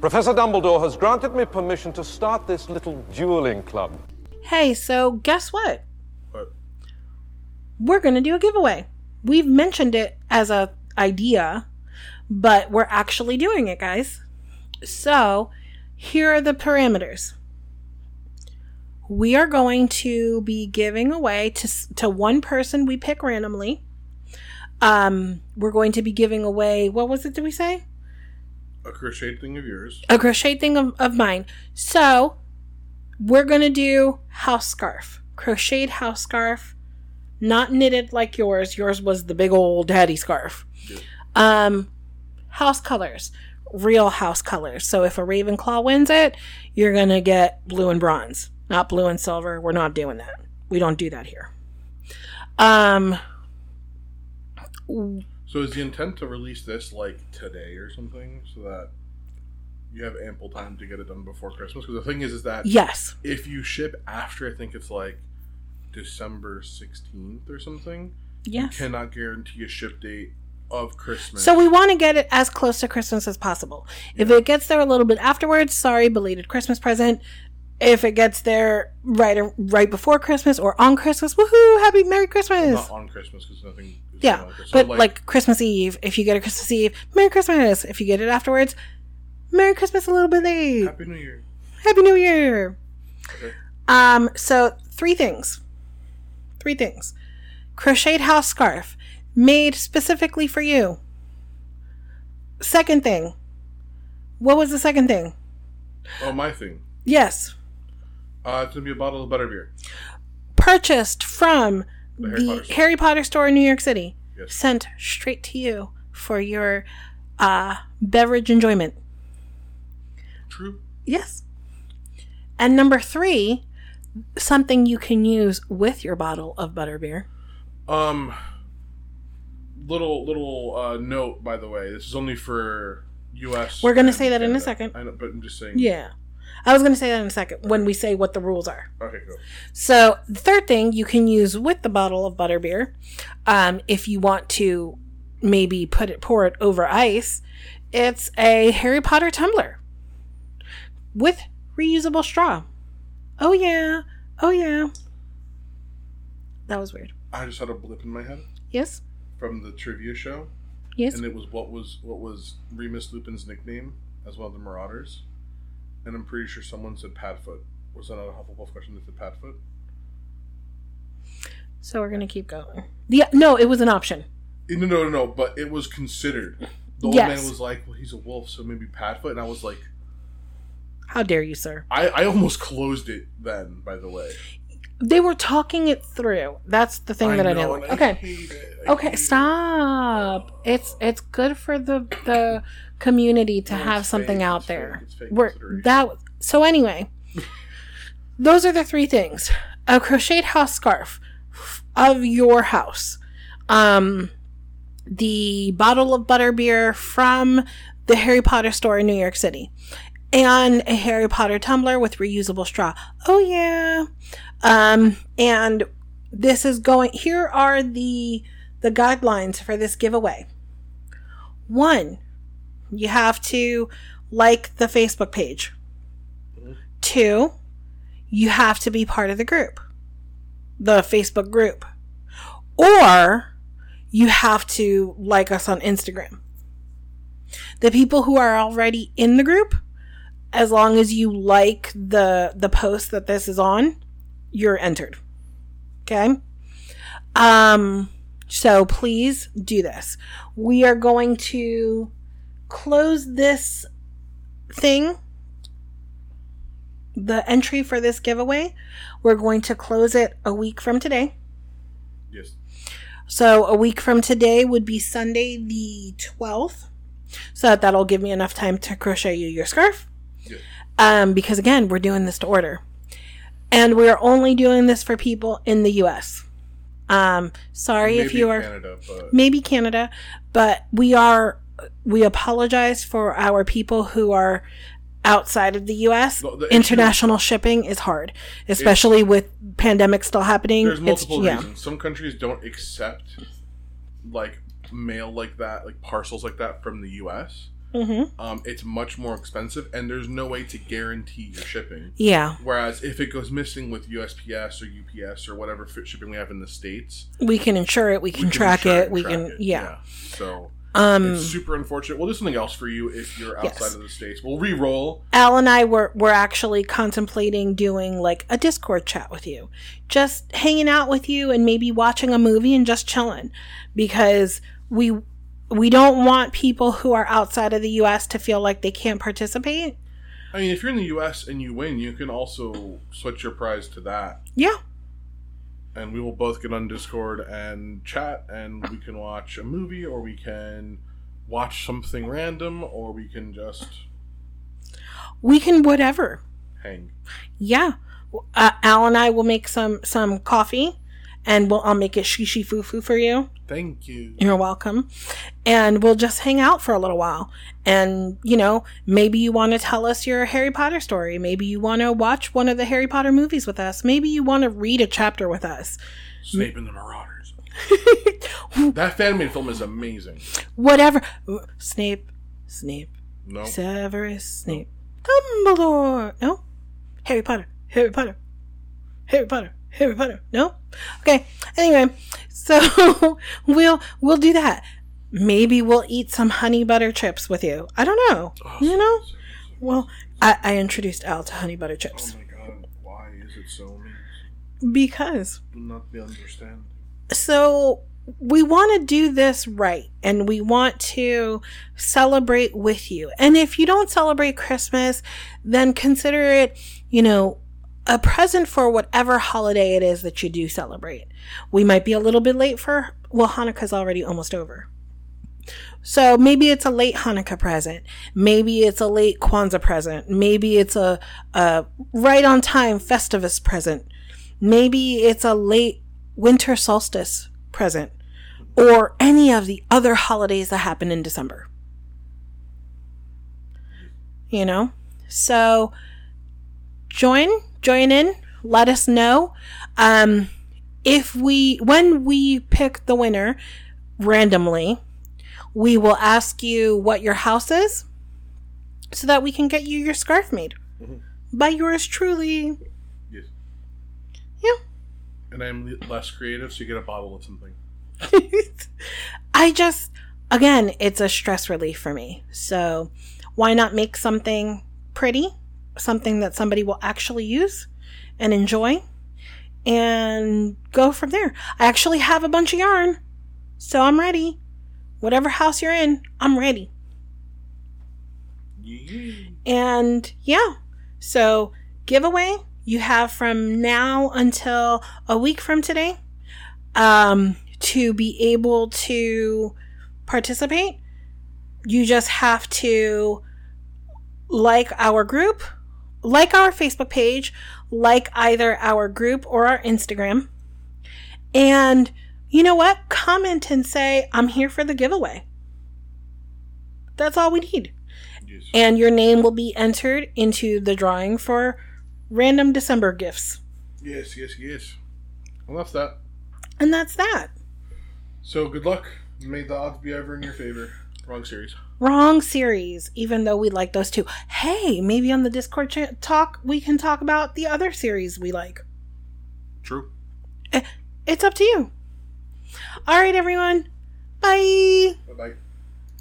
Professor Dumbledore has granted me permission to start this little dueling club. Hey, so guess what? But We're going to do a giveaway. We've mentioned it as a idea, but we're actually doing it, guys. So, here are the parameters. We are going to be giving away to to one person we pick randomly. Um, we're going to be giving away what was it? Did we say? A crocheted thing of yours. a crochet thing of, of mine. So we're gonna do house scarf, crocheted house scarf, not knitted like yours. Yours was the big old daddy scarf. Um, house colors, real house colors. So if a Ravenclaw wins it, you're gonna get blue and bronze, not blue and silver. We're not doing that. We don't do that here. Um, So is the intent to release this like today or something, so that you have ample time to get it done before Christmas? Because the thing is, is that yes. if you ship after, I think it's like December sixteenth or something, Yes. you cannot guarantee a ship date of Christmas. So we want to get it as close to Christmas as possible. If it gets there a little bit afterwards, sorry, belated Christmas present. If it gets there right right before Christmas or on Christmas, woohoo! Happy Merry Christmas! not on Christmas because nothing. Is yeah. So, but like, Christmas Eve, if you get a Christmas Eve, Merry Christmas. If you get it afterwards, Merry Christmas a little bit late. Happy New Year. Happy New Year. Okay. Um, so three things. Three things. Crocheted house scarf made specifically for you. Second thing. What was the second thing? Oh, my thing. Yes. Uh, it's gonna be a bottle of butterbeer. Purchased from The the, Harry Potter store. Harry Potter store in New York City. Yes. Sent straight to you for your uh, beverage enjoyment. True. Yes. And number three, something you can use with your bottle of butterbeer. Um, little little uh, note by the way. This is only for U.S. We're gonna say that in a second. I know, but I'm just saying. Yeah. I was going to say that in a second when we say what the rules are. Okay, cool. So, the third thing you can use with the bottle of butterbeer, um, if you want to maybe put it, pour it over ice, it's a Harry Potter tumbler with reusable straw. Oh, yeah. Oh, yeah. That was weird. I just had a blip in my head Yes? from the trivia show, Yes? and it was what was what was Remus Lupin's nickname as one of the Marauders, and I'm pretty sure someone said Padfoot. Was that not a Hufflepuff question that said Padfoot? So, we're going to keep going. Yeah, no, it was an option. No, no, no, no. But it was considered. The old Yes. man was like, "Well, he's a wolf, so maybe Padfoot," and I was like, How dare you, sir? I, I almost closed it then. By the way, They were talking it through. That's the thing that I didn't like. Okay. I Okay, hate it. stop. It's it's good for the the community to No, have something fake, out there. fake, We're that so anyway. those are the three things: a crocheted house scarf of your house, um, the bottle of butterbeer from the Harry Potter store in New York City, and a Harry Potter tumbler with reusable straw. Oh yeah, um, and this is going. Here are the the guidelines for this giveaway. One, you have to like the Facebook page. Two, you have to be part of the group, the Facebook group. Or you have to like us on Instagram. The people who are already in the group, as long as you like the the post that this is on, you're entered. Okay? Um so please do this. We are going to close this thing the entry for this giveaway. We're going to close it a week from today. Yes. So a week from today would be Sunday the 12th. So that that'll give me enough time to crochet you your scarf. Yes. Um, because again, we're doing this to order. And we're only doing this for people in the US. Um, sorry if you are Canada, but maybe Canada, but we are we apologize for our people who are outside of the US. The- the issue- International shipping is hard, especially with pandemic still happening. there's multiple yeah. reasons. Some countries don't accept like mail like that, like parcels like that from the U.S. Mm-hmm. um, it's much more expensive, and there's no way to guarantee your shipping. Yeah, Whereas if it goes missing with USPS or UPS or whatever shipping we have in the states, we can insure it. We can, we track insure it. We track can, it. yeah. So Um, it's super unfortunate. Well, there's something else for you if you're outside Yes. of the states. We'll re-roll. Al and I were were actually contemplating doing like a Discord chat with you, just hanging out with you and maybe watching a movie and just chilling, because we we don't want people who are outside of the U.S. to feel like they can't participate. I mean, if you're in the U.S. and you win, you can also switch your prize to that, Yeah, and we will both get on Discord and chat, and we can watch a movie, or we can watch something random, or we can just we can whatever. hang. Yeah, uh, Al and I will make some some coffee, and we'll I'll make it shishi foo foo for you. Thank you. You're welcome. And we'll just hang out for a little while. And, you know, maybe you want to tell us your Harry Potter story. Maybe you want to watch one of the Harry Potter movies with us. Maybe you want to read a chapter with us. Snape and the Marauders. that fan made film is amazing. Whatever. Snape, Snape, No, Severus Snape, Dumbledore. No? Harry Potter, Harry Potter, Harry Potter, Harry Potter. No? Okay. Anyway, so we'll we'll do that. Maybe we'll eat some honey butter chips with you. I don't know. Oh, you so- know? so- Well, I, I introduced Al to honey butter chips. Oh my god, why is it so amazing? because Do not be understand. so we want to do this right and we want to celebrate with you. And if you don't celebrate Christmas, then consider it, you know, a present for whatever holiday it is that you do celebrate. We might be a little bit late for, well, Hanukkah's already almost over. So maybe it's a late Hanukkah present. Maybe it's a late Kwanzaa present. Maybe it's a, a right on time Festivus present. Maybe it's a late winter solstice present or any of the other holidays that happen in December. You know? So join, join in, let us know. Um if we when we pick the winner randomly, we will ask you what your house is so that we can get you your scarf made Mhm. by yours truly. Yes. Yeah. And I'm less creative, so you get a bottle of something. I just, again, it's a stress relief for me. So why not make something pretty, something that somebody will actually use and enjoy, and go from there? I actually have a bunch of yarn, so I'm ready. Whatever house you're in, I'm ready. Yeah. And yeah, so giveaway you have from now until a week from today um, to be able to participate. You just have to like our group, like our Facebook page, like either our group or our Instagram. And you know what? Comment and say, I'm here for the giveaway. That's all we need Yes. and your name will be entered into the drawing for random December gifts. yes, yes, yes. Well, that's that. And that's that. So good luck. May the odds be ever in your favor. Wrong series. Wrong series, even though we like those two. Hey, maybe on the Discord cha- talk, we can talk about the other series we like. True. Eh, it's up to you. All right, everyone. Bye. Bye bye.